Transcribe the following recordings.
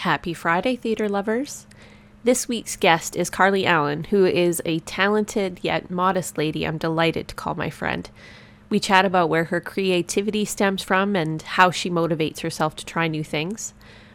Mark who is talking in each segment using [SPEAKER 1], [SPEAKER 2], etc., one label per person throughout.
[SPEAKER 1] Happy Friday, theater lovers. This week's guest is Carly Allen, who is a talented yet modest lady I'm delighted to call my friend. We chat about where her creativity stems from and how she motivates herself to try new things,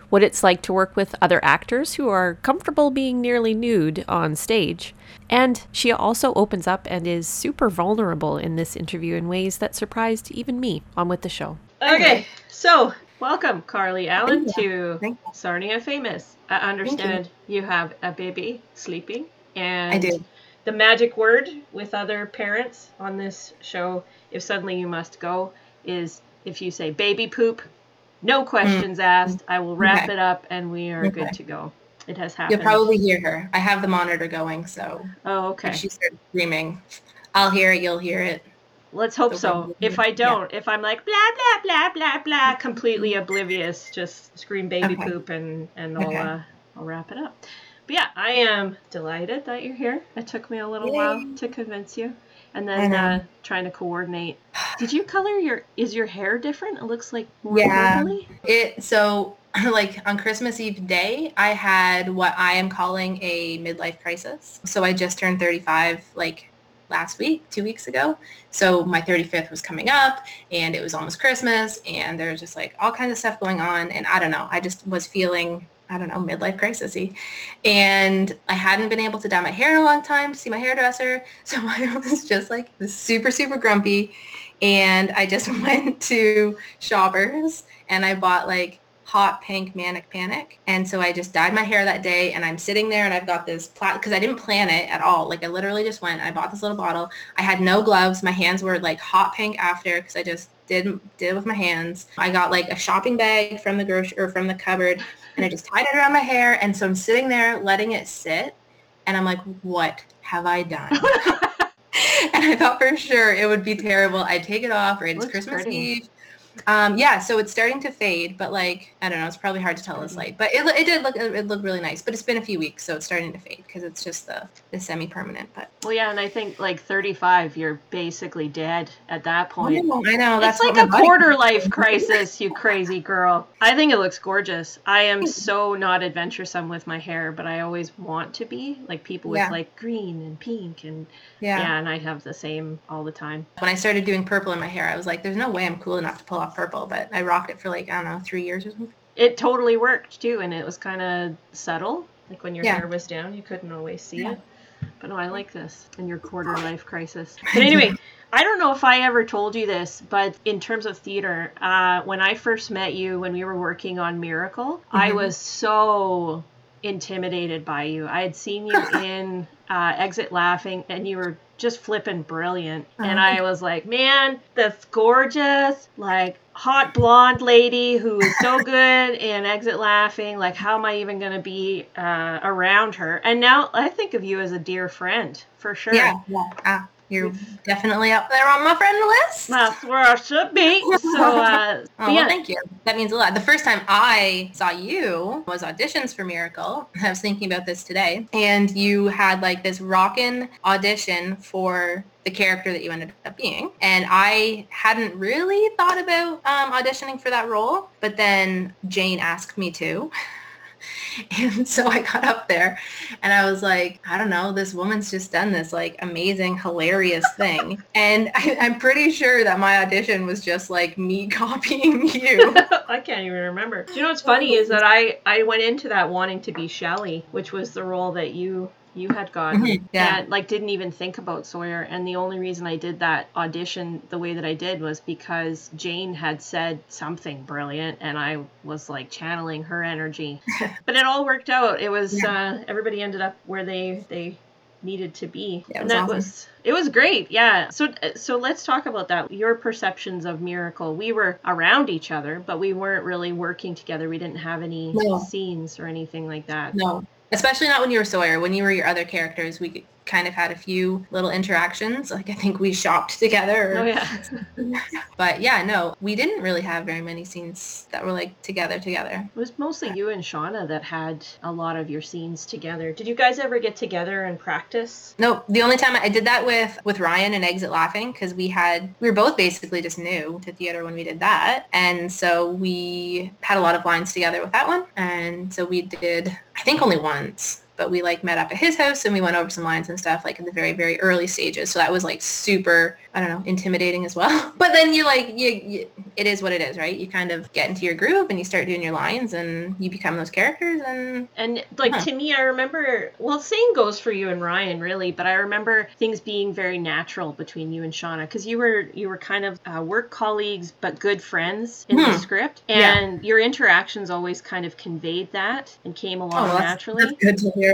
[SPEAKER 1] what it's like to work with other actors who are comfortable being nearly nude on stage, and she also opens up and is super vulnerable in this interview in ways that surprised even me on With the Show. Okay, so welcome, Carly Allen, to Sarnia Famous. I understand you. you. have a baby sleeping, and
[SPEAKER 2] I do.
[SPEAKER 1] The magic word with other parents on this show, if suddenly you must go, is if you say baby poop, no questions mm. asked. I will wrap okay. it up, and we are okay. good to go. It has happened.
[SPEAKER 2] You'll probably hear her. I have the monitor going, so.
[SPEAKER 1] Oh, okay.
[SPEAKER 2] If she starts screaming, I'll hear it. You'll hear it.
[SPEAKER 1] Let's hope so. If I don't, yeah. if I'm like blah blah blah blah blah, completely oblivious, just scream baby okay. poop and and I'll okay. uh, I'll wrap it up. But yeah, I am delighted that you're here. It took me a little Yay. while to convince you, and then uh, trying to coordinate. Did you color your? Is your hair different? It looks like
[SPEAKER 2] more yeah. It so like on Christmas Eve day, I had what I am calling a midlife crisis. So I just turned 35 like last week, two weeks ago. So my 35th was coming up and it was almost Christmas and there was just like all kinds of stuff going on. And I don't know, I just was feeling, I don't know, midlife crisisy. And I hadn't been able to dye my hair in a long time to see my hairdresser. So I was just like super, super grumpy. And I just went to Shoppers and I bought like hot pink manic panic. And so i just dyed my hair that day and i'm sitting there and i've got this plat because i didn't plan it at all. Like i literally just went i bought this little bottle. I had no gloves. My hands were like hot pink after because i just did did it with my hands. I got like a shopping bag from the grocery or from the cupboard and i just tied it around my hair. And so i'm sitting there letting it sit and i'm like what have i done? And i thought for sure it would be terrible. I'd take it off right? It's christmas pretty. eve um, yeah, so it's starting to fade, but like I don't know, it's probably hard to tell this light, but it, it did look it looked really nice. But it's been a few weeks, so it's starting to fade because it's just the the semi permanent. But
[SPEAKER 1] well, yeah, and I think like 35, you're basically dead at that point.
[SPEAKER 2] I know, I know
[SPEAKER 1] that's like a quarter life crisis, you crazy girl. I think it looks gorgeous. I am so not adventuresome with my hair, but I always want to be like people with yeah. like green and pink and yeah. yeah, and I have the same all the time.
[SPEAKER 2] When I started doing purple in my hair, I was like, there's no way I'm cool enough to pull off purple, but I rocked it for like, I don't know, three years or something.
[SPEAKER 1] It totally worked too, and it was kind of subtle. Like when your yeah. hair was down, you couldn't always see yeah. it. But no, I like this in your quarter life crisis. But anyway, I don't know if I ever told you this, but in terms of theater, uh, when I first met you, when we were working on Miracle, mm-hmm. I was so intimidated by you. I had seen you in uh, Exit Laughing, and you were just flipping brilliant. Uh-huh. And I was like, man, this gorgeous, like hot blonde lady who is so good in Exit Laughing. Like, how am I even going to be uh, around her? And now I think of you as a dear friend for sure.
[SPEAKER 2] Yeah, yeah. Uh, you're definitely up there on my friend list.
[SPEAKER 1] That's where I should be. So, uh,
[SPEAKER 2] oh, yeah. well, thank you. That means a lot. The first time I saw you was auditions for Miracle. I was thinking about this today, and you had like this rockin' audition for the character that you ended up being. And I hadn't really thought about um, auditioning for that role, but then Jane asked me to. And so I got up there and I was like, I don't know, this woman's just done this like amazing, hilarious thing. and I, am pretty sure that my audition was just like me copying you.
[SPEAKER 1] I can't even remember. Do you know what's funny is that I, I went into that wanting to be Shelly, which was the role that you you had gotten mm-hmm. yeah. and like didn't even think about Sawyer and the only reason I did that audition the way that I did was because Jane had said something brilliant and I was like channeling her energy but it all worked out it was yeah. uh, everybody ended up where they they needed to be
[SPEAKER 2] yeah, and that awesome. was
[SPEAKER 1] it was great yeah so so let's talk about that your perceptions of miracle we were around each other but we weren't really working together we didn't have any
[SPEAKER 2] no.
[SPEAKER 1] scenes or anything like that
[SPEAKER 2] no especially not when you were Sawyer. When you were your other characters, we kind of had a few little interactions. Like I think we shopped together.
[SPEAKER 1] Oh yeah.
[SPEAKER 2] but yeah, no, we didn't really have very many scenes that were like together together.
[SPEAKER 1] It was mostly you and Shauna that had a lot of your scenes together. Did you guys ever get together and practice?
[SPEAKER 2] No, the only time I did that with with Ryan and Exit Laughing because we had we were both basically just new to theater when we did that, and so we had a lot of lines together with that one, and so we did I think only once but we like met up at his house and we went over some lines and stuff like in the very very early stages so that was like super i don't know intimidating as well but then you like you, you, it is what it is right you kind of get into your groove and you start doing your lines and you become those characters and
[SPEAKER 1] and like huh. to me i remember well same goes for you and ryan really but i remember things being very natural between you and shauna because you were you were kind of uh, work colleagues but good friends in hmm. the script and yeah. your interactions always kind of conveyed that and came along oh, that's, naturally
[SPEAKER 2] that's good to hear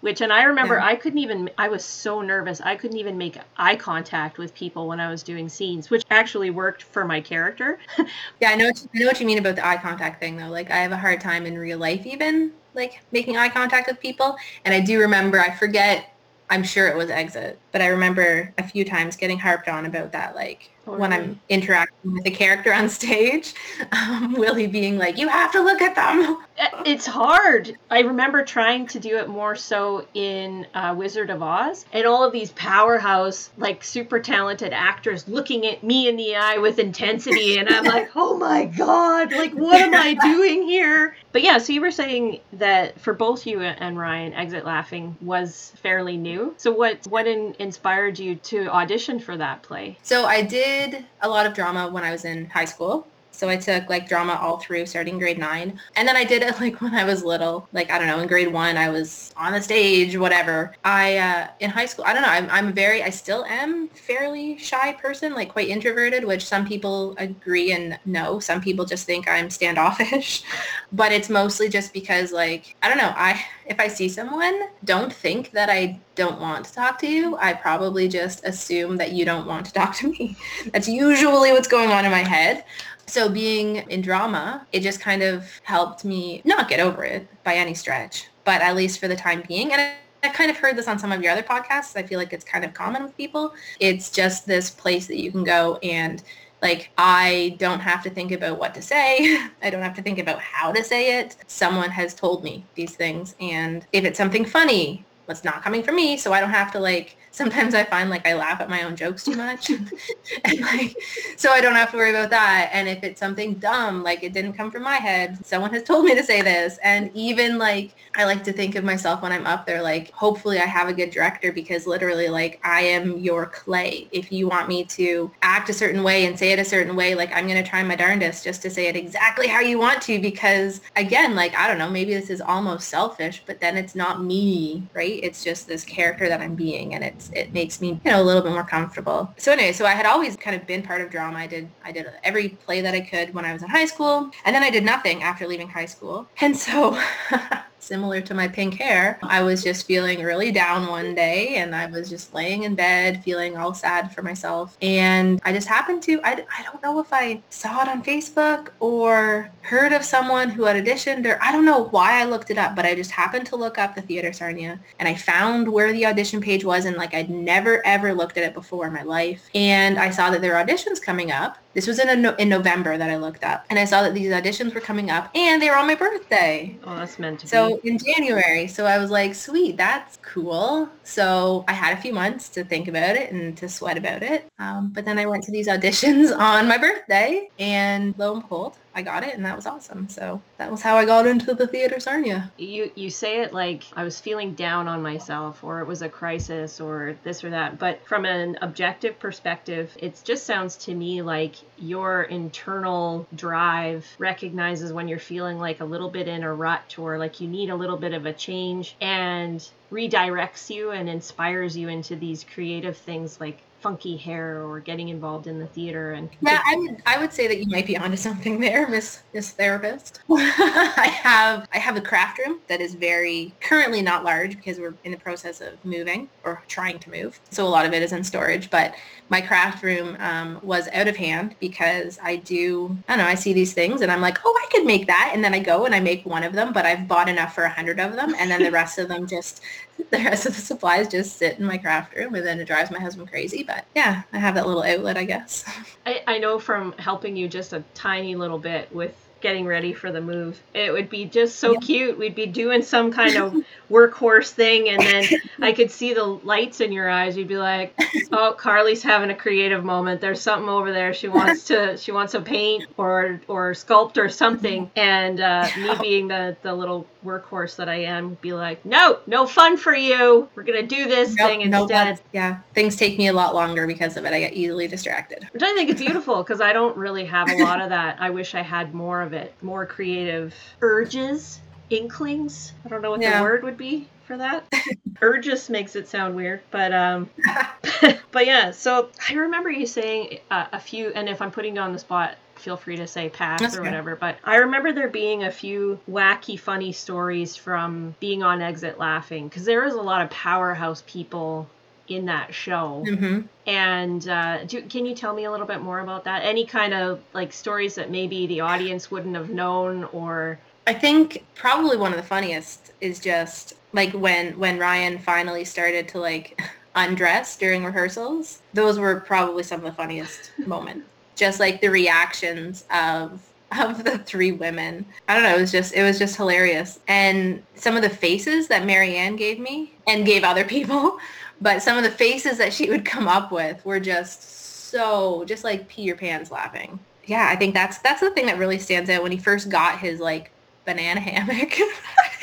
[SPEAKER 1] which, and I remember yeah. I couldn't even, I was so nervous. I couldn't even make eye contact with people when I was doing scenes, which actually worked for my character.
[SPEAKER 2] yeah, I know, what you, I know what you mean about the eye contact thing though. Like I have a hard time in real life even like making eye contact with people. And I do remember, I forget, I'm sure it was exit, but I remember a few times getting harped on about that, like when I'm interacting with a character on stage, um, Willie being like, "You have to look at them."
[SPEAKER 1] It's hard. I remember trying to do it more so in uh, Wizard of Oz, and all of these powerhouse, like super talented actors looking at me in the eye with intensity, and I'm like, "Oh my god! Like, what am I doing here?" But yeah, so you were saying that for both you and Ryan, Exit Laughing was fairly new. So what what in, inspired you to audition for that play?
[SPEAKER 2] So I did did a lot of drama when I was in high school. So I took like drama all through starting grade nine. And then I did it like when I was little, like, I don't know, in grade one, I was on the stage, whatever. I, uh, in high school, I don't know, I'm, I'm very, I still am fairly shy person, like quite introverted, which some people agree and no. Some people just think I'm standoffish, but it's mostly just because like, I don't know, I, if I see someone, don't think that I don't want to talk to you. I probably just assume that you don't want to talk to me. That's usually what's going on in my head. So being in drama, it just kind of helped me not get over it by any stretch, but at least for the time being. And I, I kind of heard this on some of your other podcasts. I feel like it's kind of common with people. It's just this place that you can go and like I don't have to think about what to say. I don't have to think about how to say it. Someone has told me these things. And if it's something funny, it's not coming from me. So I don't have to like sometimes I find like I laugh at my own jokes too much. and like so I don't have to worry about that. And if it's something dumb, like it didn't come from my head, someone has told me to say this. And even like I like to think of myself when I'm up there like hopefully I have a good director because literally like I am your clay. If you want me to act a certain way and say it a certain way, like I'm going to try my darndest just to say it exactly how you want to because again, like I don't know, maybe this is almost selfish, but then it's not me, right? It's just this character that I'm being and it's it makes me, you know, a little bit more comfortable. So anyway, so I had always kind of been part of drama. I did I did every play that I could when I was in high school, and then I did nothing after leaving high school. And so similar to my pink hair. I was just feeling really down one day and I was just laying in bed feeling all sad for myself. And I just happened to, I, I don't know if I saw it on Facebook or heard of someone who had auditioned or I don't know why I looked it up, but I just happened to look up the Theater Sarnia and I found where the audition page was and like I'd never ever looked at it before in my life. And I saw that there are auditions coming up this was in a no- in November that I looked up, and I saw that these auditions were coming up, and they were on my birthday.
[SPEAKER 1] Oh, that's meant to
[SPEAKER 2] so be. So in January, so I was like, sweet, that's cool. So I had a few months to think about it and to sweat about it. Um, but then I went to these auditions on my birthday, and lo and behold, I got it and that was awesome. So that was how I got into the theater Sarnia.
[SPEAKER 1] You you say it like I was feeling down on myself or it was a crisis or this or that, but from an objective perspective, it just sounds to me like your internal drive recognizes when you're feeling like a little bit in a rut or like you need a little bit of a change and redirects you and inspires you into these creative things like funky hair or getting involved in the theater and
[SPEAKER 2] yeah i would i would say that you might be onto something there miss miss therapist. I have i have a craft room that is very currently not large because we're in the process of moving or trying to move. So a lot of it is in storage but my craft room um, was out of hand because i do i don't know i see these things and i'm like oh i could make that. And then i go and i make one of them but i've bought enough for a hundred of them. And then the rest of them just the rest of the supplies just sit in my craft room and then it drives my husband crazy but yeah i have that little outlet i guess.
[SPEAKER 1] I, I know from helping you just a tiny little bit with getting ready for the move. It would be just so cute. We'd be doing some kind of workhorse thing, and then I could see the lights in your eyes. You'd be like, "Oh, Carly's having a creative moment. There's something over there. She wants to. She wants to paint or or sculpt or something." And uh, me being the the little workhorse that I am, be like, "No, no fun for you. We're gonna do this nope, thing instead."
[SPEAKER 2] No, yeah, things take me a lot longer because of it. I get easily distracted.
[SPEAKER 1] Which I think is beautiful because I don't really have a lot of that. I wish I had more of of it, more creative urges, inklings. I don't know what yeah. the word would be for that. Urges makes it sound weird, but um, but yeah. So I remember you saying uh, a few, and if I'm putting you on the spot, feel free to say pass That's or whatever. But I remember there being a few wacky, funny stories from being on Exit Laughing because there is a lot of powerhouse people in that show. Mm-hmm. And uh, do, can you tell me a little bit more about that? Any kind of like stories that maybe the audience wouldn't have known or
[SPEAKER 2] I think probably one of the funniest is just like when when Ryan finally started to like undress during rehearsals. Those were probably some of the funniest moments. Just like the reactions of of the three women. I don't know, it was just it was just hilarious. And some of the faces that Marianne gave me and gave other people but some of the faces that she would come up with were just so just like pee your pants laughing. Yeah, I think that's that's the thing that really stands out when he first got his like banana hammock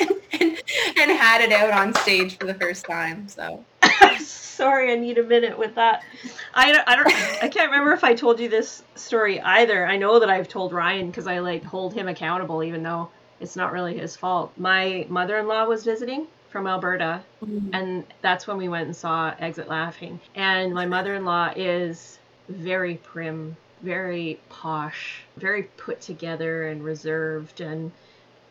[SPEAKER 2] and, and, had it out on stage for the first time. So
[SPEAKER 1] sorry, I need a minute with that. I don't, I don't, I can't remember if I told you this story either. I know that I've told Ryan because I like hold him accountable, even though it's not really his fault. My mother-in-law was visiting from Alberta, mm-hmm. and that's when we went and saw Exit Laughing. And my mother-in-law is very prim, very posh, very put together and reserved and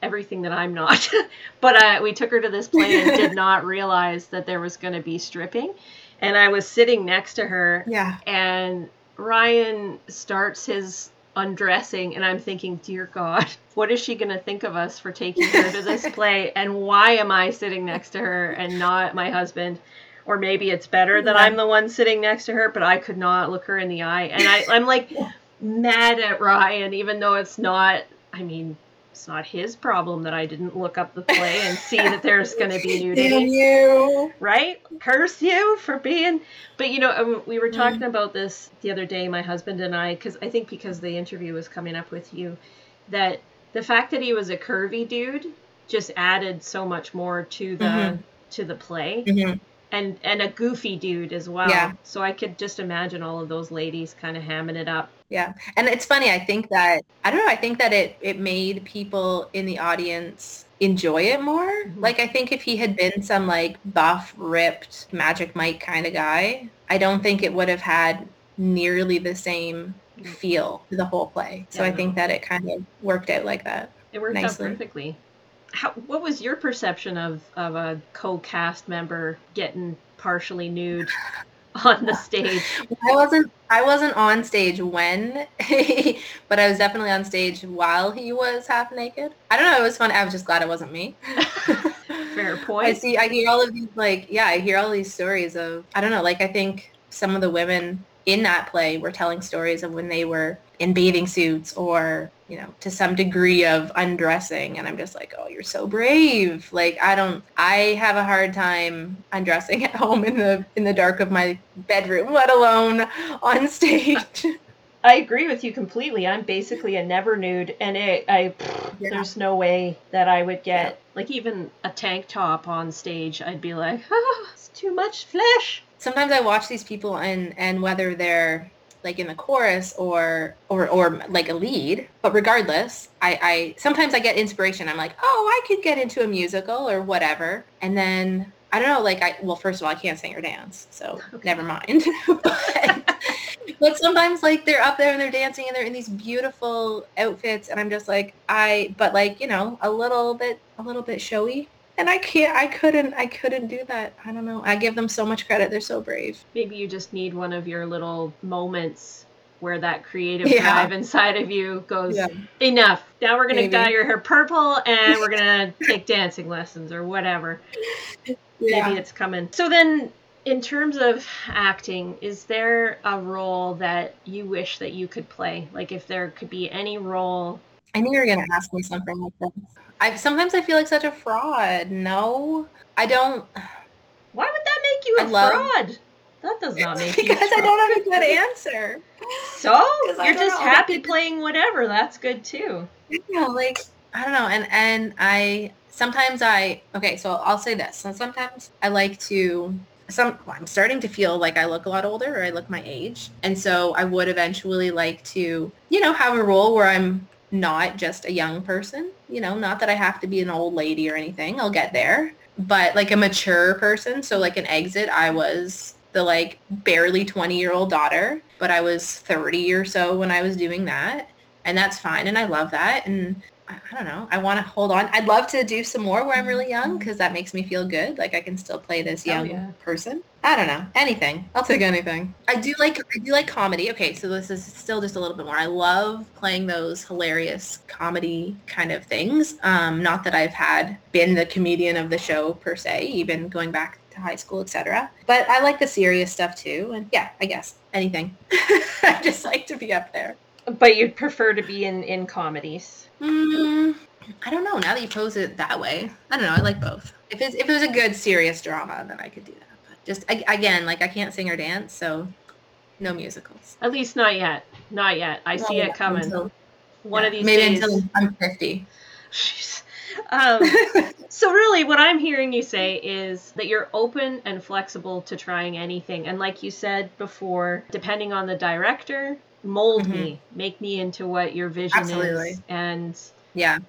[SPEAKER 1] everything that I'm not. but uh, we took her to this play and did not realize that there was going to be stripping. And I was sitting next to her.
[SPEAKER 2] Yeah.
[SPEAKER 1] And Ryan starts his undressing and I'm thinking, dear God, what is she going to think of us for taking her to this play? And why am I sitting next to her and not my husband? Or maybe it's better that yeah. I'm the one sitting next to her, but I could not look her in the eye. And I, I'm like mad at Ryan, even though it's not, I mean, it's not his problem that I didn't look up the play and see that there's going to be nudity.
[SPEAKER 2] Damn you.
[SPEAKER 1] Right? Curse you for being. But you know, um, we were talking mm. about this the other day, my husband and I, because I think because the interview was coming up with you, that the fact that he was a curvy dude just added so much more to the mm-hmm. to the play. Mm-hmm and and a goofy dude as well. Yeah. So I could just imagine all of those ladies kind of hamming it up.
[SPEAKER 2] Yeah. And it's funny, I think that I don't know, I think that it it made people in the audience enjoy it more. Mm-hmm. Like I think if he had been some like buff, ripped Magic Mike kind of guy, I don't think it would have had nearly the same mm-hmm. feel to the whole play. So yeah, I think that it kind of worked out like that.
[SPEAKER 1] It worked nicely. out perfectly how, what was your perception of, of a co-cast member getting partially nude on the stage?
[SPEAKER 2] I wasn't I wasn't on stage when, but I was definitely on stage while he was half naked. I don't know. It was fun. I was just glad it wasn't me.
[SPEAKER 1] Fair point.
[SPEAKER 2] I see. I hear all of these like yeah. I hear all these stories of I don't know. Like I think some of the women in that play were telling stories of when they were in bathing suits or you know to some degree of undressing and i'm just like oh you're so brave like i don't i have a hard time undressing at home in the in the dark of my bedroom let alone on stage
[SPEAKER 1] I agree with you completely. I'm basically a never nude, and it, I yeah. there's no way that I would get yeah. like even a tank top on stage. I'd be like, oh, it's too much flesh.
[SPEAKER 2] Sometimes I watch these people, and and whether they're like in the chorus or or or like a lead but regardless I, I sometimes i get inspiration i'm like oh i could get into a musical or whatever and then i don't know, like I well, first of all, I can't sing or dance, so okay. never mind. but, but sometimes like they're up there and they're dancing and they're in these beautiful outfits and I'm just like I but like, you know, a little bit a little bit showy. And I can't I couldn't I couldn't do that. I don't know. I give them so much credit. They're so brave.
[SPEAKER 1] Maybe you just need one of your little moments where that creative yeah. drive inside of you goes yeah. enough. Now we're gonna Maybe. dye your hair purple and we're gonna take dancing lessons or whatever. Yeah. Maybe it's coming. So then in terms of acting, is there a role that you wish that you could play? Like if there could be any role
[SPEAKER 2] I knew you were gonna ask me something like this. I sometimes I feel like such a fraud. No. I don't
[SPEAKER 1] Why would that make you a I fraud? Love, that does not make
[SPEAKER 2] because I don't have a good answer.
[SPEAKER 1] So you're just happy playing whatever. That's good too.
[SPEAKER 2] Yeah, like I don't know, and and I sometimes I okay. So I'll say this. So sometimes I like to. Some well, I'm starting to feel like I look a lot older, or I look my age, and so I would eventually like to, you know, have a role where I'm not just a young person. You know, not that I have to be an old lady or anything. I'll get there, but like a mature person. So like an exit, I was the like barely 20 year old daughter, but I was 30 or so when I was doing that. And that's fine. And I love that. And I, don't know. I want to hold on. I'd love to do some more where I'm really young because that makes me feel good. Like I can still play this young oh, yeah. person. I don't know. Anything. I'll take anything. I do like I do like comedy. Okay, so this is still just a little bit more. I love playing those hilarious comedy kind of things. Um, not that I've had been the comedian of the show per se, even going back to high school, etc. But I like the serious stuff too. And yeah, I guess anything. I just like to be up there.
[SPEAKER 1] But you'd prefer to be in in comedies.
[SPEAKER 2] Mm, I don't know. Now that you pose it that way, I don't know. I like both. If it's if it was a good serious drama, then I could do that. But just again, like I can't sing or dance, so no musicals.
[SPEAKER 1] At least not yet. Not yet. I not see yet, it coming. Until, One yeah, of these
[SPEAKER 2] maybe
[SPEAKER 1] days.
[SPEAKER 2] until I'm fifty.
[SPEAKER 1] Um, so really, what I'm hearing you say is that you're open and flexible to trying anything, and like you said before, depending on the director, mold mm-hmm. me, make me into what your vision Absolutely. is, and
[SPEAKER 2] yeah,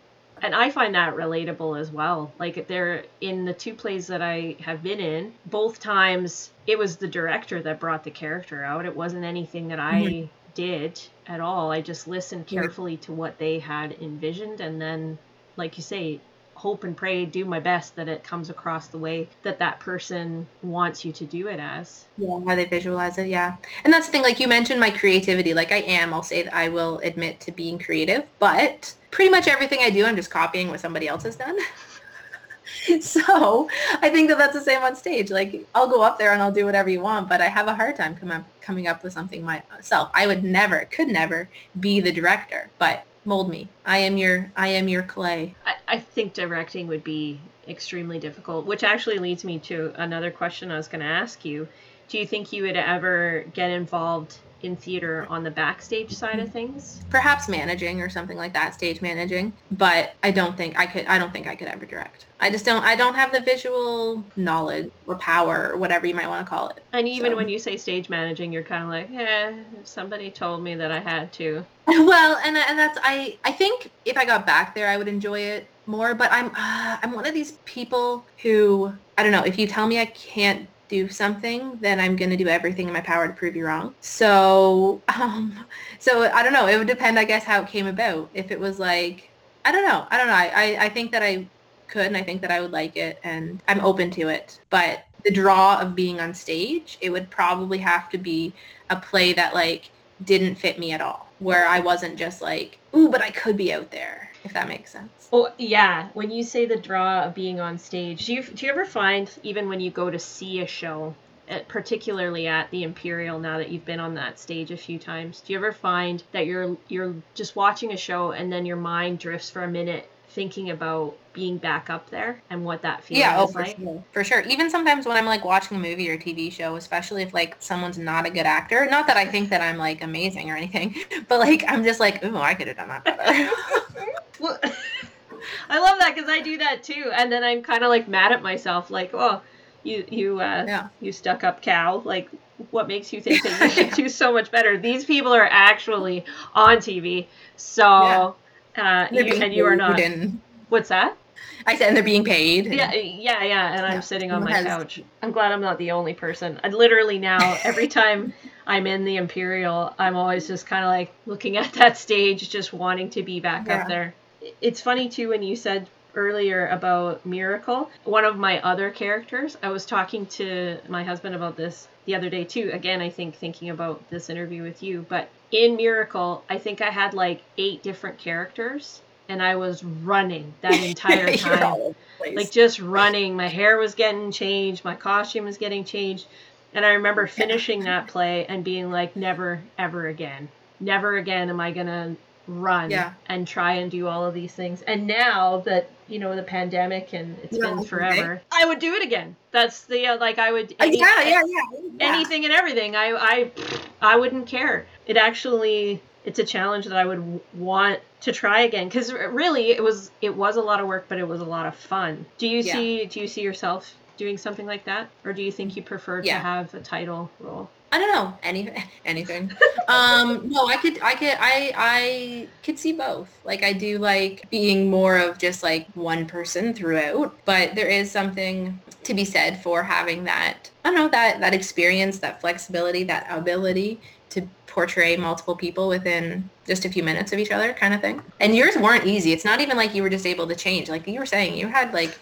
[SPEAKER 1] and I find that relatable as well. Like they're in the two plays that I have been in, both times it was the director that brought the character out. It wasn't anything that I mm-hmm. did at all. I just listened carefully to what they had envisioned and then like you say, hope and pray, do my best that it comes across the way that that person wants you to do it as.
[SPEAKER 2] Yeah, how they visualize it. Yeah. And that's the thing, like you mentioned my creativity. Like I am, I'll say that I will admit to being creative, but pretty much everything I do, I'm just copying what somebody else has done. so I think that that's the same on stage. Like I'll go up there and I'll do whatever you want, but I have a hard time up, coming up with something myself. I would never, could never be the director, but mold me. I am your I am your clay.
[SPEAKER 1] I, I think directing would be extremely difficult, which actually leads me to another question I was going to ask you. Do you think you would ever get involved in theater on the backstage side of things?
[SPEAKER 2] Perhaps managing or something like that, stage managing. But I don't think I could I don't think I could ever direct. I just don't I don't have the visual knowledge or power or whatever you might want to call it.
[SPEAKER 1] And even so. when you say stage managing, you're kind of like, eh, somebody told me that I had to.
[SPEAKER 2] Well, and and that's I I think if I got back there, I would enjoy it more. But I'm uh, I'm one of these people who I don't know. If you tell me I can't do something, then I'm going to do everything in my power to prove you wrong. So, um, so I don't know. It would depend, I guess, how it came about. If it was like, I don't know. I don't know. I, I think that I could and I think that I would like it and I'm open to it. But the draw of being on stage, it would probably have to be a play that like didn't fit me at all, where I wasn't just like, ooh, but I could be out there if that makes sense.
[SPEAKER 1] Well, yeah. When you say the draw of being on stage, do you do you ever find even when you go to see a show, eh, particularly at the Imperial, now that you've been on that stage a few times, do you ever find that you're you're just watching a show and then your mind drifts for a minute thinking about being back up there and what that feels yeah, oh,
[SPEAKER 2] for
[SPEAKER 1] like.
[SPEAKER 2] Sure. For sure. Even sometimes when I'm like watching a movie or TV show, especially if like someone's not a good actor, not that I think that I'm like amazing or anything, but like I'm just like, ooh, I could have done that better.
[SPEAKER 1] well, I love that because I do that too, and then I'm kind of like mad at myself, like, oh, you you uh, yeah. you stuck up cow, like. What makes you think that you can do so much better? These people are actually on TV, so yeah. uh, you, and you are not. What's that?
[SPEAKER 2] I said, and they're being paid.
[SPEAKER 1] Yeah, yeah, yeah. And I'm sitting on my has... couch. I'm glad I'm not the only person. I literally now, every time I'm in the Imperial, I'm always just kind of like looking at that stage, just wanting to be back yeah. up there. It's funny too when you said earlier about Miracle. One of my other characters, I was talking to my husband about this the other day too. Again, I think thinking about this interview with you, but in Miracle, I think I had like eight different characters and I was running that entire time. like just running. My hair was getting changed, my costume was getting changed. And I remember finishing that play and being like, never, ever again. Never again am I going to run yeah. and try and do all of these things. And now that, you know, the pandemic and it's yeah, been forever, okay. I would do it again. That's the, uh, like, I would,
[SPEAKER 2] any, yeah, yeah, yeah,
[SPEAKER 1] anything and everything. I, I, I wouldn't care. It actually, it's a challenge that I would want to try again because really it was it was a lot of work but it was a lot of fun do you yeah. see do you see yourself doing something like that or do you think you prefer yeah. to have a title role
[SPEAKER 2] I don't know anything anything. um, no, I could I could I I could see both. Like I do like being more of just like one person throughout, but there is something to be said for having that I don't know that that experience, that flexibility, that ability to portray multiple people within just a few minutes of each other kind of thing. And yours weren't easy. It's not even like you were just able to change. Like you were saying, you had like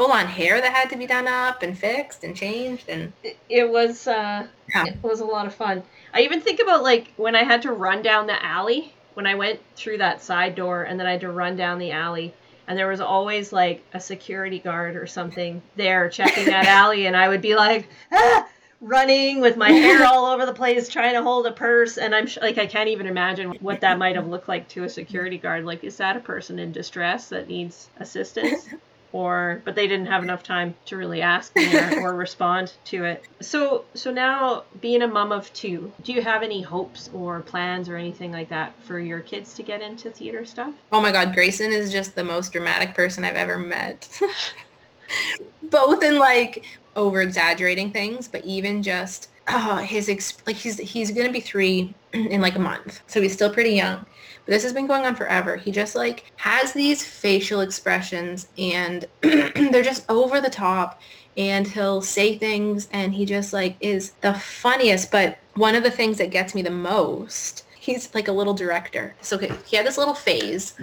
[SPEAKER 2] full on hair that had to be done up and fixed and changed and
[SPEAKER 1] it, was uh yeah. it was a lot of fun. I even think about like when I had to run down the alley when I went through that side door and then I had to run down the alley and there was always like a security guard or something there checking that alley and I would be like ah! running with my hair all over the place trying to hold a purse and i'm like i can't even imagine what that might have looked like to a security guard like is that a person in distress that needs assistance or but they didn't have enough time to really ask me or, or respond to it. So so now being a mom of two do you have any hopes or plans or anything like that for your kids to get into theater stuff?
[SPEAKER 2] Oh my god grayson is just the most dramatic person i've ever met. Both in like over exaggerating things, but even just uh, his ex- like he's he's gonna be three in like a month, so he's still pretty young. This has been going on forever. He just like has these facial expressions, and they're just over the top. And he'll say things, and he just like is the funniest. But one of the things that gets me the most, he's like a little director. So he had this little phase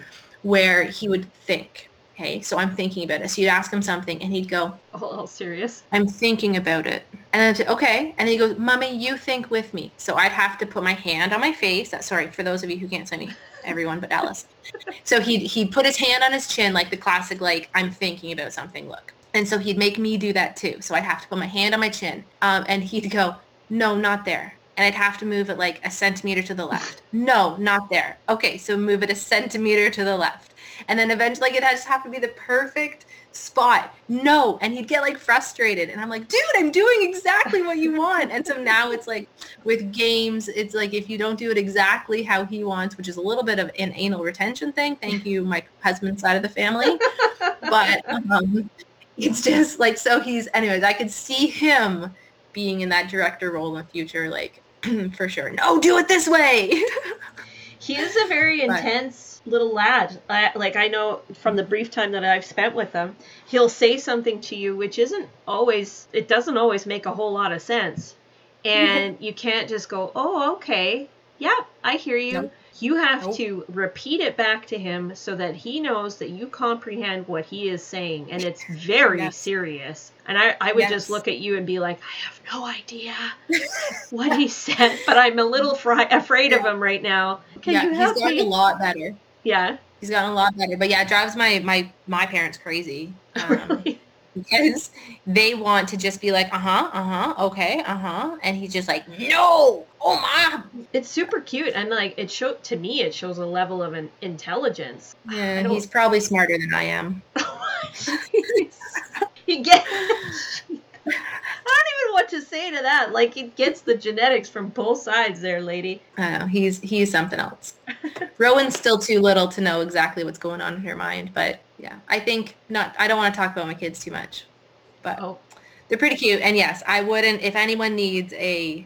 [SPEAKER 2] where he would think Okay, so I'm thinking about it. So you'd ask him something and he'd go,
[SPEAKER 1] a little serious.
[SPEAKER 2] I'm thinking about it. And then I'd say, okay. And then he goes, Mommy, you think with me. So I'd have to put my hand on my face. Sorry for those of you who can't see me, everyone but Alice. so he'd he'd put his hand on his chin like the classic like I'm thinking about something look. And so he'd make me do that too. So I'd have to put my hand on my chin. Um, and he'd go, No, not there and I'd have to move it like a centimeter to the left. No, not there. Okay, so move it a centimeter to the left and then eventually like it just have to be the perfect spot. No. And he'd get like frustrated. And I'm like, dude, I'm doing exactly what you want. And so now it's like with games, it's like if you don't do it exactly how he wants, which is a little bit of an anal retention thing. Thank you, my husband's side of the family. but um, it's just like, so he's, anyways, I could see him being in that director role in the future, like for sure. No, do it this way.
[SPEAKER 1] he is a very intense little lad. I, like I know from the brief time that I've spent with him, he'll say something to you which isn't always it doesn't always make a whole lot of sense. And you can't just go, "Oh, okay. Yeah, I hear you." Nope. You have nope. to repeat it back to him so that he knows that you comprehend what he is saying and it's very yes. serious. And I, I would yes. just look at you and be like, I have no idea what he said, but I'm a little fri- afraid yeah. of him right now.
[SPEAKER 2] Can yeah, you help he's gotten me? a lot better.
[SPEAKER 1] Yeah.
[SPEAKER 2] He's gotten a lot better. But yeah, it drives my my my parents crazy. Um, because they want to just be like, uh-huh, uh-huh, okay, uh-huh. And he's just like, no, oh my.
[SPEAKER 1] It's super cute. And like, it show to me, it shows a level of an intelligence.
[SPEAKER 2] Yeah, he's probably smarter than I am.
[SPEAKER 1] he gets don't even know what to say to that. Like he gets the genetics from both sides there, lady.
[SPEAKER 2] I know. He's he's something else. Rowan's still too little to know exactly what's going on in her mind, but yeah. I think not I don't want to talk about my kids too much. But oh. they're pretty cute. And yes, I wouldn't if anyone needs a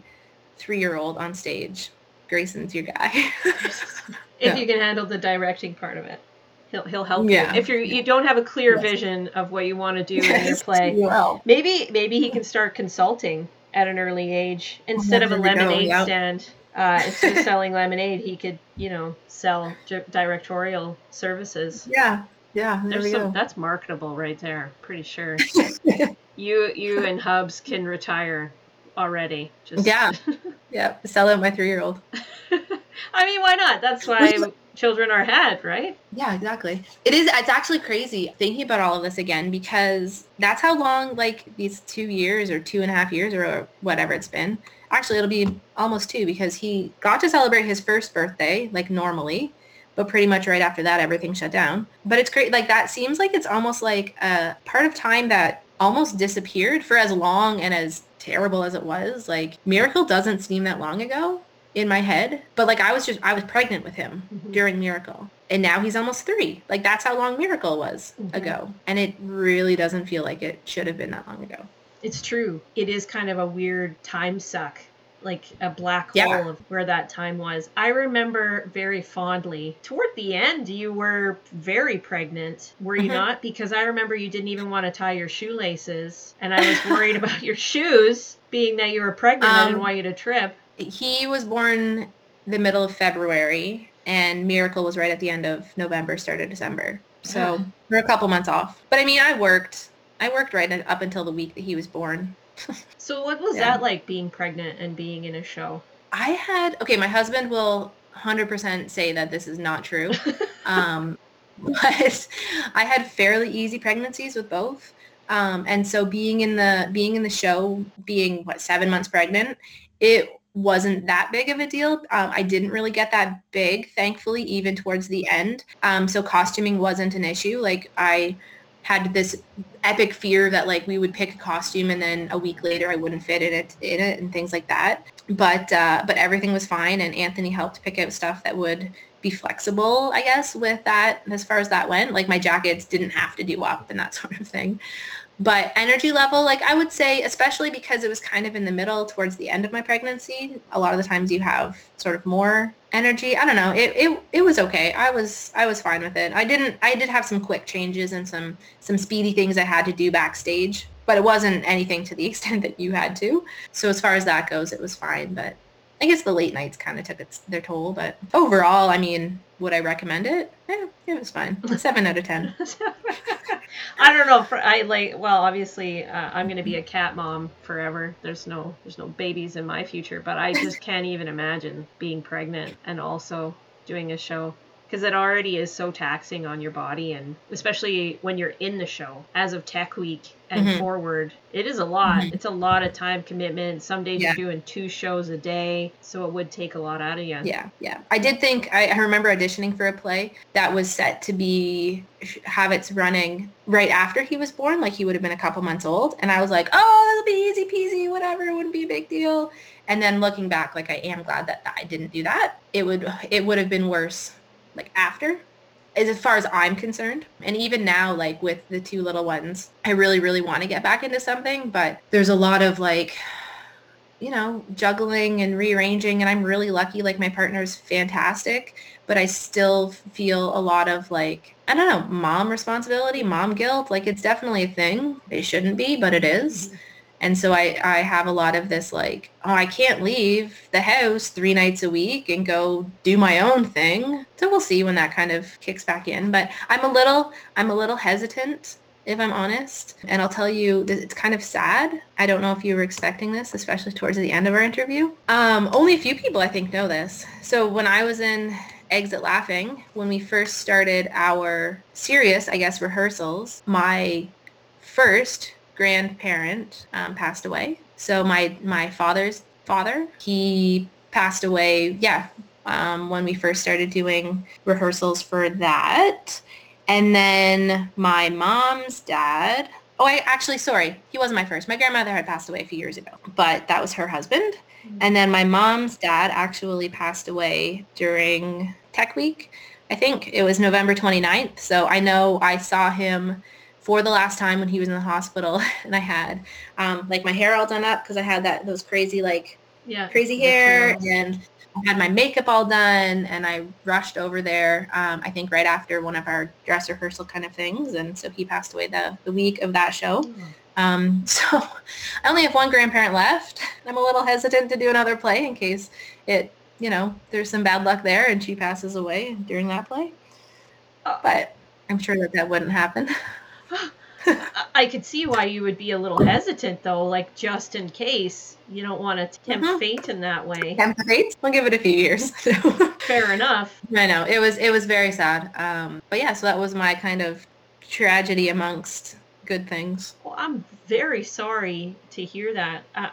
[SPEAKER 2] three year old on stage, Grayson's your guy.
[SPEAKER 1] if yeah. you can handle the directing part of it. He'll he'll help yeah. you if you you don't have a clear yes. vision of what you want to do yes, in your play. Well. Maybe maybe he can start consulting at an early age instead of a lemonade yep. stand. Uh, instead of selling lemonade, he could you know sell directorial services.
[SPEAKER 2] Yeah, yeah.
[SPEAKER 1] There There's some, that's marketable right there. Pretty sure. you you and Hubs can retire already.
[SPEAKER 2] Just yeah, yeah. Sell out my three year old.
[SPEAKER 1] I mean, why not? That's why children are had, right?
[SPEAKER 2] Yeah, exactly. It is. It's actually crazy thinking about all of this again because that's how long, like these two years or two and a half years or whatever it's been. Actually, it'll be almost two because he got to celebrate his first birthday like normally, but pretty much right after that, everything shut down. But it's great. Like that seems like it's almost like a part of time that almost disappeared for as long and as terrible as it was. Like Miracle doesn't seem that long ago in my head. But like I was just I was pregnant with him mm-hmm. during Miracle. And now he's almost three. Like that's how long Miracle was mm-hmm. ago. And it really doesn't feel like it should have been that long ago.
[SPEAKER 1] It's true. It is kind of a weird time suck. Like a black yeah. hole of where that time was. I remember very fondly. Toward the end, you were very pregnant, were you mm-hmm. not? Because I remember you didn't even want to tie your shoelaces, and I was worried about your shoes, being that you were pregnant. Um, I didn't um, want you to trip
[SPEAKER 2] he was born the middle of February and Miracle was right at the end of November, start of December. So yeah. we're a couple months off. But I mean, I worked. I worked right up until the week that he was born.
[SPEAKER 1] so what was yeah. that like being pregnant and being in a show?
[SPEAKER 2] I had okay. My husband will 100% say that this is not true. um, but I had fairly easy pregnancies with both. Um, and so being in the being in the show, being what seven months pregnant, it wasn't that big of a deal. Um, I didn't really get that big, thankfully, even towards the end. Um, so costuming wasn't an issue. Like I had this epic fear that like we would pick a costume and then a week later I wouldn't fit in it in it and things like that. But uh, but everything was fine and Anthony helped pick out stuff that would be flexible, I guess, with that as far as that went. Like my jackets didn't have to do up and that sort of thing. But energy level, like I would say, especially because it was kind of in the middle towards the end of my pregnancy, a lot of the times you have sort of more energy. I don't know. It, it, it was okay. I was, I was fine with it. I didn't, I did have some quick changes and some, some speedy things I had to do backstage, but it wasn't anything to the extent that you had to. So as far as that goes, it was fine. But I guess the late nights kind of took its, their toll. But overall, I mean, would I recommend it? Yeah, it was fine. Seven out of ten.
[SPEAKER 1] I don't know. For, I like. Well, obviously, uh, I'm going to be a cat mom forever. There's no, there's no babies in my future. But I just can't even imagine being pregnant and also doing a show because it already is so taxing on your body and especially when you're in the show. As of tech week and mm-hmm. forward it is a lot. Mm-hmm. it's a lot of time commitment. Some days yeah. you're doing two shows a day so it would take a lot out of you
[SPEAKER 2] yeah yeah. I did think I, I remember auditioning for a play that was set to be have its running right after he was born like he would have been a couple months old and i was like oh that'll be easy peasy whatever it wouldn't be a big deal. And then looking back like i am glad that i didn't do that. It would it would have been worse like after as far as I'm concerned. And even now, like with the two little ones, I really, really want to get back into something, but there's a lot of like, you know, juggling and rearranging. And I'm really lucky. Like my partner's fantastic, but I still feel a lot of like, I don't know, mom responsibility, mom guilt. Like it's definitely a thing. It shouldn't be, but it is. Mm-hmm. And so I, I have a lot of this like, oh, I can't leave the house three nights a week and go do my own thing. So we'll see when that kind of kicks back in. But I'm a little, I'm a little hesitant if I'm honest. And I'll tell you, it's kind of sad. I don't know if you were expecting this, especially towards the end of our interview. Um, only a few people I think know this. So when I was in Exit Laughing, when we first started our serious, I guess, rehearsals, my first grandparent um, passed away. So my my father's father, he passed away. Yeah, um, when we first started doing rehearsals for that, and then my mom's dad. Oh, I actually sorry, he wasn't my first. My grandmother had passed away a few years ago, but that was her husband. Mm-hmm. And then my mom's dad actually passed away during Tech Week. I think it was November 29th. So I know I saw him for the last time when he was in the hospital and I had um, like my hair all done up because I had that those crazy like
[SPEAKER 1] Yeah.
[SPEAKER 2] crazy hair and I had my makeup all done and I rushed over there, um, I think right after one of our dress rehearsal kind of things. And so he passed away the, the week of that show.
[SPEAKER 1] Oh.
[SPEAKER 2] Um, so I only have one grandparent left. I'm a little hesitant to do another play in case it, you know, there's some bad luck there and she passes away during that play.
[SPEAKER 1] Uh,
[SPEAKER 2] But I'm sure that that wouldn't happen.
[SPEAKER 1] I- could see why you would be a little hesitant though, like just in case you don't want to tempt
[SPEAKER 2] Mhm.
[SPEAKER 1] fate in that way.
[SPEAKER 2] Tempt fate. I'll give it a few years.
[SPEAKER 1] Fair enough.
[SPEAKER 2] I know it was it was very sad. Um, but yeah, so that was my kind of tragedy amongst good things.
[SPEAKER 1] Well, I'm very sorry to hear that. Uh,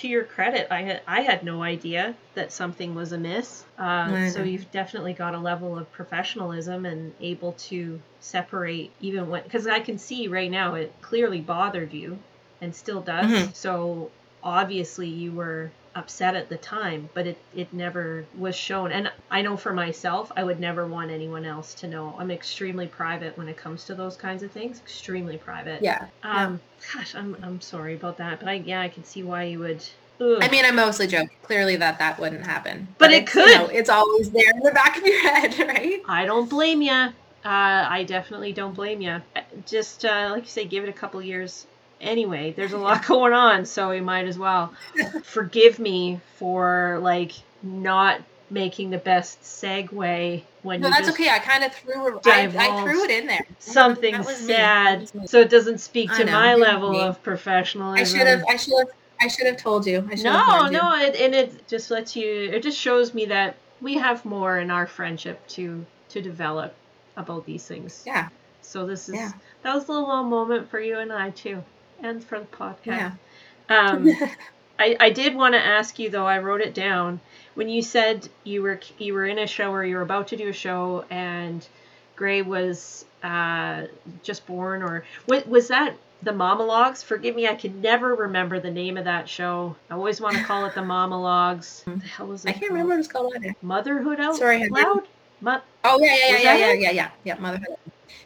[SPEAKER 1] to your credit, I had I had no idea that something was amiss. Uh, so you've definitely got a level of professionalism and able to separate even when because I can see right now it clearly bothered you and still does.
[SPEAKER 2] Mhm.
[SPEAKER 1] So obviously you were upset at the time, but it it never was shown. And I know for myself, I would never want anyone else to know. I'm extremely private when it comes to those kinds of things. Extremely private.
[SPEAKER 2] Yeah.
[SPEAKER 1] Um, gosh, I'm I'm sorry about that, but I yeah, I can see why you would. Ugh.
[SPEAKER 2] I mean, I'm mostly joke. Clearly, that that wouldn't happen.
[SPEAKER 1] But it
[SPEAKER 2] it's, you
[SPEAKER 1] could.
[SPEAKER 2] know, it's always there in the back of your head, right?
[SPEAKER 1] I don't blame you. Uh, I definitely don't blame you. Just uh, like you say, give it a couple years. Anyway, there's a lot going on, so we might as well. Forgive me for like not making the best segue when
[SPEAKER 2] No, that's okay. I kind of threw it. I, I threw it in there.
[SPEAKER 1] something
[SPEAKER 2] That was me. That
[SPEAKER 1] sad, so it doesn't speak to
[SPEAKER 2] know,
[SPEAKER 1] my level
[SPEAKER 2] me.
[SPEAKER 1] of professionalism.
[SPEAKER 2] I should have. I should have. I should have told you. I should have
[SPEAKER 1] No,
[SPEAKER 2] you.
[SPEAKER 1] no, it, and it just lets you. It just shows me that we have more in our friendship to to develop about these things.
[SPEAKER 2] Yeah.
[SPEAKER 1] So this is
[SPEAKER 2] Yeah.
[SPEAKER 1] that was a little moment for you and I too, and for the podcast.
[SPEAKER 2] Yeah.
[SPEAKER 1] Um, I I did want to ask you though. I wrote it down when you said you were you were in a show or you were about to do a show and Gray was uh, just born or was, was that the monologues forgive me i can never remember the name of that show i always want to call it the monologues what the hell was it
[SPEAKER 2] I can't
[SPEAKER 1] called?
[SPEAKER 2] remember what it's called either.
[SPEAKER 1] motherhood out
[SPEAKER 2] Sorry,
[SPEAKER 1] loud Mo-
[SPEAKER 2] Oh yeah, yeah,
[SPEAKER 1] Was
[SPEAKER 2] yeah, yeah, yeah, yeah, yeah. Motherhood.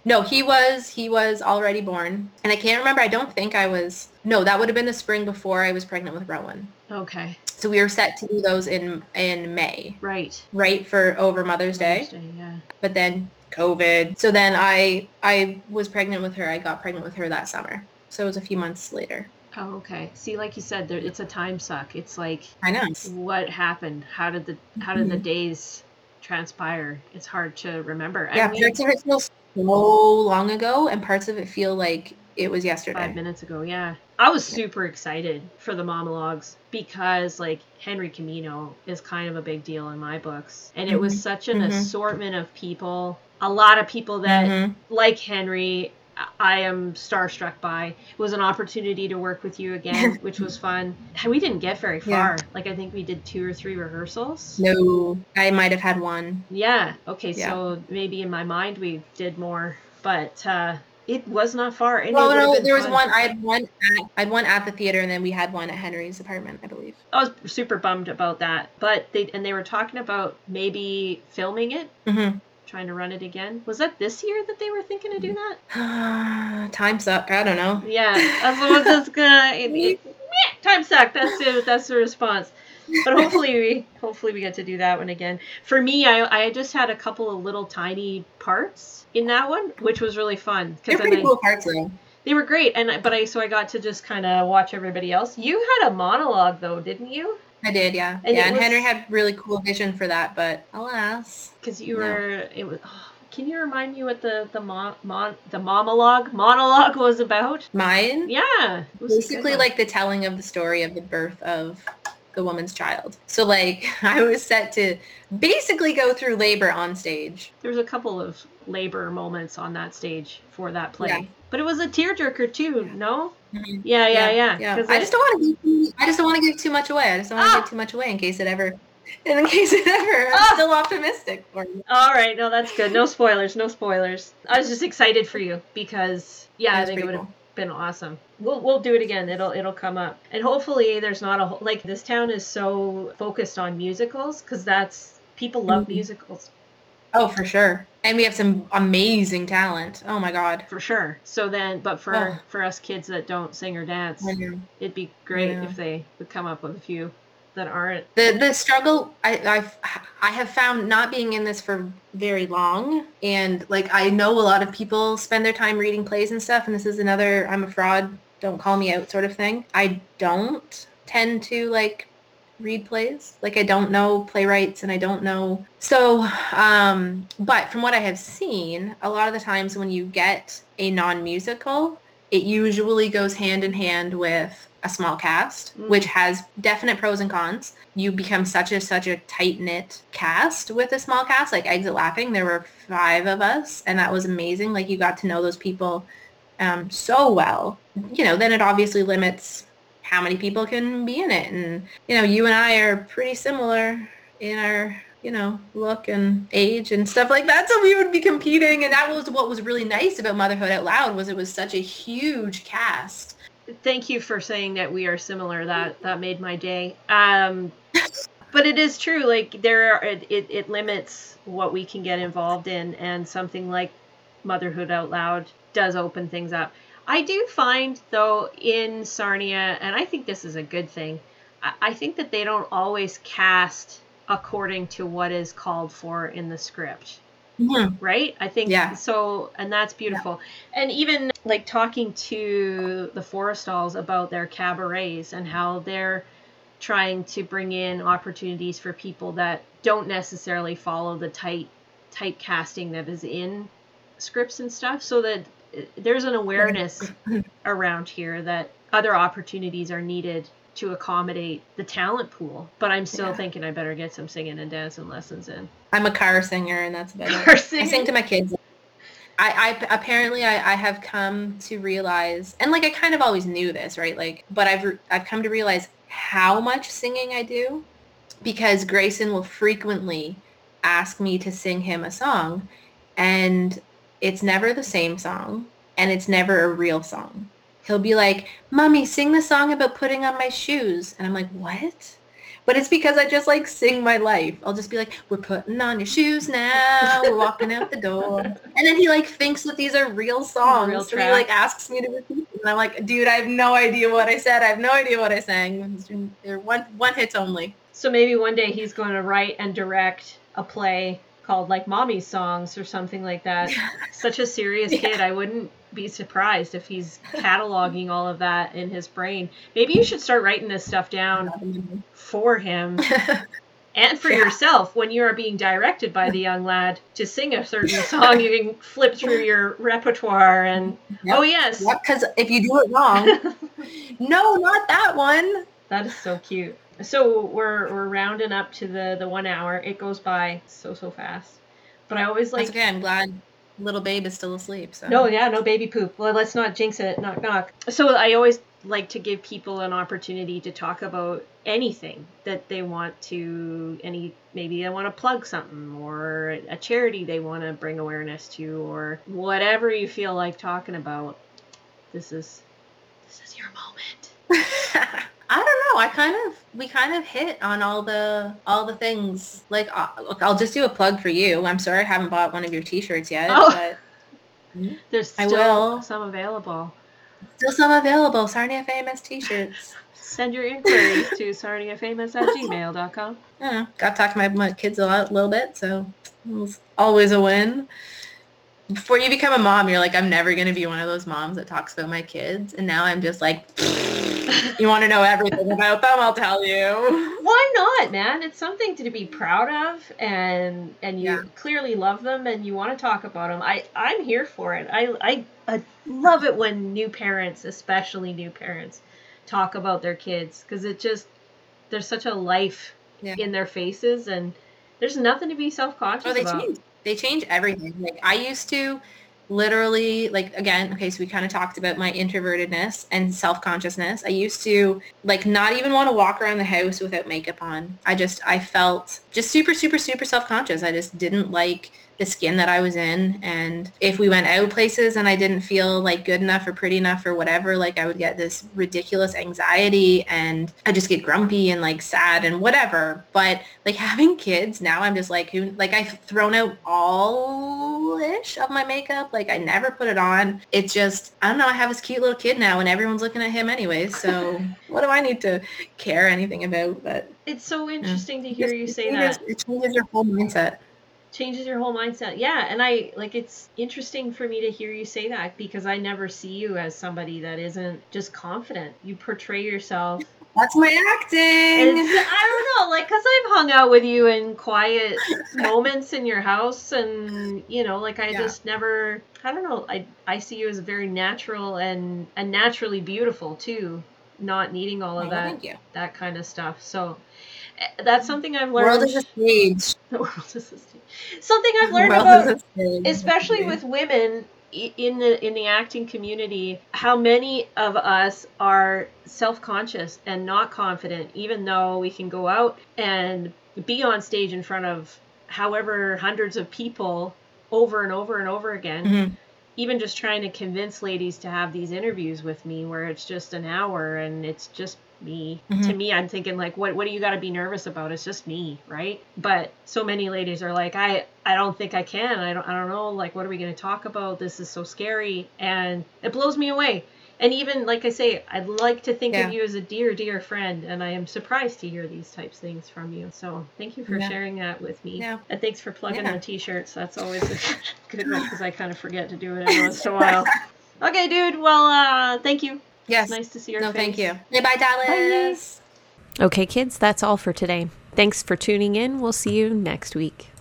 [SPEAKER 2] No, he was he was already born, and I can't remember. I don't think I was. No, that would have been the spring before I was pregnant with Rowan.
[SPEAKER 1] okay
[SPEAKER 2] So we were set to do those in in May,
[SPEAKER 1] right
[SPEAKER 2] right for over Mother's Day.
[SPEAKER 1] Mother's yeah
[SPEAKER 2] But then COVID. So then I I was pregnant with her. I got pregnant with her that summer. So it was a few months later.
[SPEAKER 1] oh okay see like you said there, it's a time suck it's like
[SPEAKER 2] I know.
[SPEAKER 1] what happened how did the how did the
[SPEAKER 2] Mhm.
[SPEAKER 1] days transpire it's hard to remember
[SPEAKER 2] Yeah,
[SPEAKER 1] I mean,
[SPEAKER 2] parts of it feel so long ago, and parts of it feel like it was yesterday.
[SPEAKER 1] five minutes ago yeah i was super excited for the monologues because like henry camino is kind of a big deal in my books and it was
[SPEAKER 2] Mhm.
[SPEAKER 1] such an
[SPEAKER 2] Mhm.
[SPEAKER 1] assortment of people a lot of people that
[SPEAKER 2] Mhm.
[SPEAKER 1] like henry I- am starstruck by it was an opportunity to work with you again which was fun we didn't get very far
[SPEAKER 2] Yeah.
[SPEAKER 1] like i think we did two or three rehearsals
[SPEAKER 2] No, I might have had one.
[SPEAKER 1] yeah. Okay.
[SPEAKER 2] Yeah.
[SPEAKER 1] So maybe in my mind we did more, but uh, it was not far. And
[SPEAKER 2] Well, no, there was
[SPEAKER 1] fun.
[SPEAKER 2] one. I had one. At, I had one at the theater, and then we had one at Henry's apartment, I believe.
[SPEAKER 1] I was super bummed about that, but they and they were talking about maybe filming it,
[SPEAKER 2] Mm-hmm.
[SPEAKER 1] Trying to run it again. Was that this year that they were thinking to do that?
[SPEAKER 2] Time suck. I don't know.
[SPEAKER 1] Yeah. That's what. It, it, time suck. That's it. That's the response. But hopefully we hopefully we get to do that one again. For me, I I just had a couple of little tiny parts in that one, which was really fun
[SPEAKER 2] They're pretty
[SPEAKER 1] I-
[SPEAKER 2] cool parts, though.
[SPEAKER 1] They were great, and I- but I so I got to just kind of watch everybody else. You had a monologue though, didn't you?
[SPEAKER 2] I did, yeah,
[SPEAKER 1] And
[SPEAKER 2] yeah. And
[SPEAKER 1] was-
[SPEAKER 2] Henry had really cool vision for that, but alas,
[SPEAKER 1] Because you
[SPEAKER 2] No.
[SPEAKER 1] were. It was. oh, can you remind me what the the mon, mon the monologue monologue was about?
[SPEAKER 2] mine
[SPEAKER 1] Yeah,
[SPEAKER 2] basically like the telling of the story of the birth of the woman's child. So like I was set to basically go through labor on stage.
[SPEAKER 1] there was a couple of labor moments on that stage for that play,
[SPEAKER 2] Yeah.
[SPEAKER 1] But it was a tearjerker too.
[SPEAKER 2] Yeah.
[SPEAKER 1] No.
[SPEAKER 2] Mhm.
[SPEAKER 1] Yeah, yeah, yeah.
[SPEAKER 2] yeah.
[SPEAKER 1] 'Cause
[SPEAKER 2] I just don't want to. Give, I just don't want to give too much away. I just don't want to
[SPEAKER 1] Ah!
[SPEAKER 2] give too much away in case it ever. In case it ever, I'm
[SPEAKER 1] Ah!
[SPEAKER 2] still optimistic for you.
[SPEAKER 1] All right, no, that's good. No spoilers, no spoilers. I was just excited for you because yeah, I think it would have
[SPEAKER 2] cool.
[SPEAKER 1] been awesome. We'll we'll do it again. It'll it'll come up, and hopefully there's not a whole, like this town is so focused on musicals because that's people love
[SPEAKER 2] Mhm.
[SPEAKER 1] musicals
[SPEAKER 2] Oh, for sure. And we have some amazing talent. Oh my god.
[SPEAKER 1] for sure. So then, but for
[SPEAKER 2] Oh.
[SPEAKER 1] for us kids that don't sing or dance, it'd be great
[SPEAKER 2] Yeah.
[SPEAKER 1] if they would come up with a few that aren't
[SPEAKER 2] the the struggle I I've I have found not being in this for very long and like I know a lot of people spend their time reading plays and stuff and this is another I'm a fraud don't call me out sort of thing. I don't tend to like read plays. Like I don't know playwrights and I don't know. So, um, but from what I have seen, a lot of the times when you get a non-musical, it usually goes hand in hand with a small cast, mm. which has definite pros and cons. You become such a such a tight knit cast with a small cast. Like Exit Laughing, there were five of us, and that was amazing. Like you got to know those people um, so well. You know, then it obviously limits how many people can be in it, and you know, you and I are pretty similar in our you know, look and age and stuff like that. So we would be competing. And that was what was really nice about Motherhood Out Loud was it was such a huge cast
[SPEAKER 1] thank you for saying that we are similar. That that made my day. Um, but it is true. Like there, are, it it limits what we can get involved in, and something like Motherhood Out Loud does open things up. I do find though in Sarnia, and I think this is a good thing. I, I think that they don't always cast according to what is called for in the script. Mm-hmm. Right? I think yeah. so and that's beautiful. Yeah. And even like talking to the Forrestalls about their cabarets and how they're trying to bring in opportunities for people that don't necessarily follow the tight typecasting that is in scripts and stuff so that there's an awareness around here that other opportunities are needed to accommodate the talent pool. But I'm still yeah. thinking I better get some singing and dancing lessons in.
[SPEAKER 2] I'm a car singer, and that's about car it. Singing? I sing to my kids. I, I apparently I, I have come to realize, and like I kind of always knew this, right? Like, but I've I've come to realize how much singing I do, because Grayson will frequently ask me to sing him a song, and it's never the same song, and it's never a real song he'll be like, Mommy, sing the song about putting on my shoes. And I'm like, what? But it's because I just like sing my life. I'll just be like, we're putting on your shoes now. We're walking out the door. And then he like thinks that these are real songs. Real so he like asks me to repeat them. And I'm like, dude, I have no idea what I said. I have no idea what I sang. They're one, one hits only.
[SPEAKER 1] So maybe one day he's going to write and direct a play called like mommy Songs or something like that. Such a serious yeah. kid. I wouldn't be surprised if he's cataloging all of that in his brain. Maybe you should start writing this stuff down for him and for yeah. yourself when you are being directed by the young lad to sing a certain song. You can flip through your repertoire and yep. oh yes,
[SPEAKER 2] because yep, if you do it wrong, no, not that one.
[SPEAKER 1] That is so cute. So we're we're rounding up to the the one hour. It goes by so so fast. But I always like.
[SPEAKER 2] That's okay. I'm glad little babe is still asleep. So.
[SPEAKER 1] No, yeah, no baby poop. Well, let's not jinx it. Knock knock. So I always like to give people an opportunity to talk about anything that they want to any maybe they want to plug something or a charity they want to bring awareness to or whatever you feel like talking about this is this is your moment
[SPEAKER 2] I don't know. I kind of we kind of hit on all the all the things. Like, uh, look, I'll just do a plug for you. I'm sorry I haven't bought one of your T-shirts yet, oh. but
[SPEAKER 1] there's still I will. some available.
[SPEAKER 2] Still some available. Sarnia Famous T-shirts.
[SPEAKER 1] Send your inquiries to sarniafamous at gmail.com.
[SPEAKER 2] Yeah, got to talk to my, my kids a, lot, a little bit, so it's always a win before you become a mom, you're like, I'm never going to be one of those moms that talks about my kids. And now I'm just like, you want to know everything about them? I'll tell you.
[SPEAKER 1] Why not, man? It's something to be proud of, and and you yeah. clearly love them, and you want to talk about them. I I'm here for it. I I, I love it when new parents, especially new parents, talk about their kids because it just there's such a life yeah. in their faces, and there's nothing to be self conscious oh, about.
[SPEAKER 2] Change they change everything. Like I used to literally like again okay so we kind of talked about my introvertedness and self-consciousness. I used to like not even want to walk around the house without makeup on. I just i felt just super super super self-conscious. I just didn't like the skin that I was in. And if we went out places and I didn't feel like good enough or pretty enough or whatever, like I would get this ridiculous anxiety and I just get grumpy and like sad and whatever. But like having kids now, I'm just like, who, like I've thrown out all ish of my makeup. Like I never put it on. It's just, I don't know. I have this cute little kid now and everyone's looking at him anyway. So what do I need to care anything about? But
[SPEAKER 1] it's so interesting yeah. to hear you say that.
[SPEAKER 2] It changes your whole mindset
[SPEAKER 1] changes your whole mindset. Yeah, and I like it's interesting for me to hear you say that because I never see you as somebody that isn't just confident. You portray yourself.
[SPEAKER 2] That's my acting.
[SPEAKER 1] I don't know, like, cause I've hung out with you in quiet moments in your house, and you know, like I yeah. just never. I don't know. I I see you as very natural and and naturally beautiful too, not needing all of oh, that that kind of stuff. So that's something I've learned.
[SPEAKER 2] World is a stage.
[SPEAKER 1] The world is a stage. Something I've learned about, especially with women in the in the acting community, how many of us are self-conscious and not confident, even though we can go out and be on stage in front of however hundreds of people over and over and over again. Mm-hmm even just trying to convince ladies to have these interviews with me where it's just an hour and it's just me. Mm-hmm. To me, I'm thinking like, what what do you got to be nervous about? It's just me, right? But so many ladies are like, I I don't think I can. I don't I don't know. Like, what are we going to talk about? This is so scary, and it blows me away. And even like I say, I'd like to think yeah. of you as a dear, dear friend, and I am surprised to hear these types of things from you. So thank you for yeah. sharing that with me. Yeah. And thanks for plugging yeah. the t-shirts. That's always a good one because I kind of forget to do it every once in a while. Okay, dude. Well, uh, thank you.
[SPEAKER 2] Yes.
[SPEAKER 1] Nice to see your
[SPEAKER 2] no,
[SPEAKER 1] face.
[SPEAKER 2] thank you. Hey, bye, Dallas.
[SPEAKER 1] Bye. Okay, kids, that's all for today. Thanks for tuning in. We'll see you next week.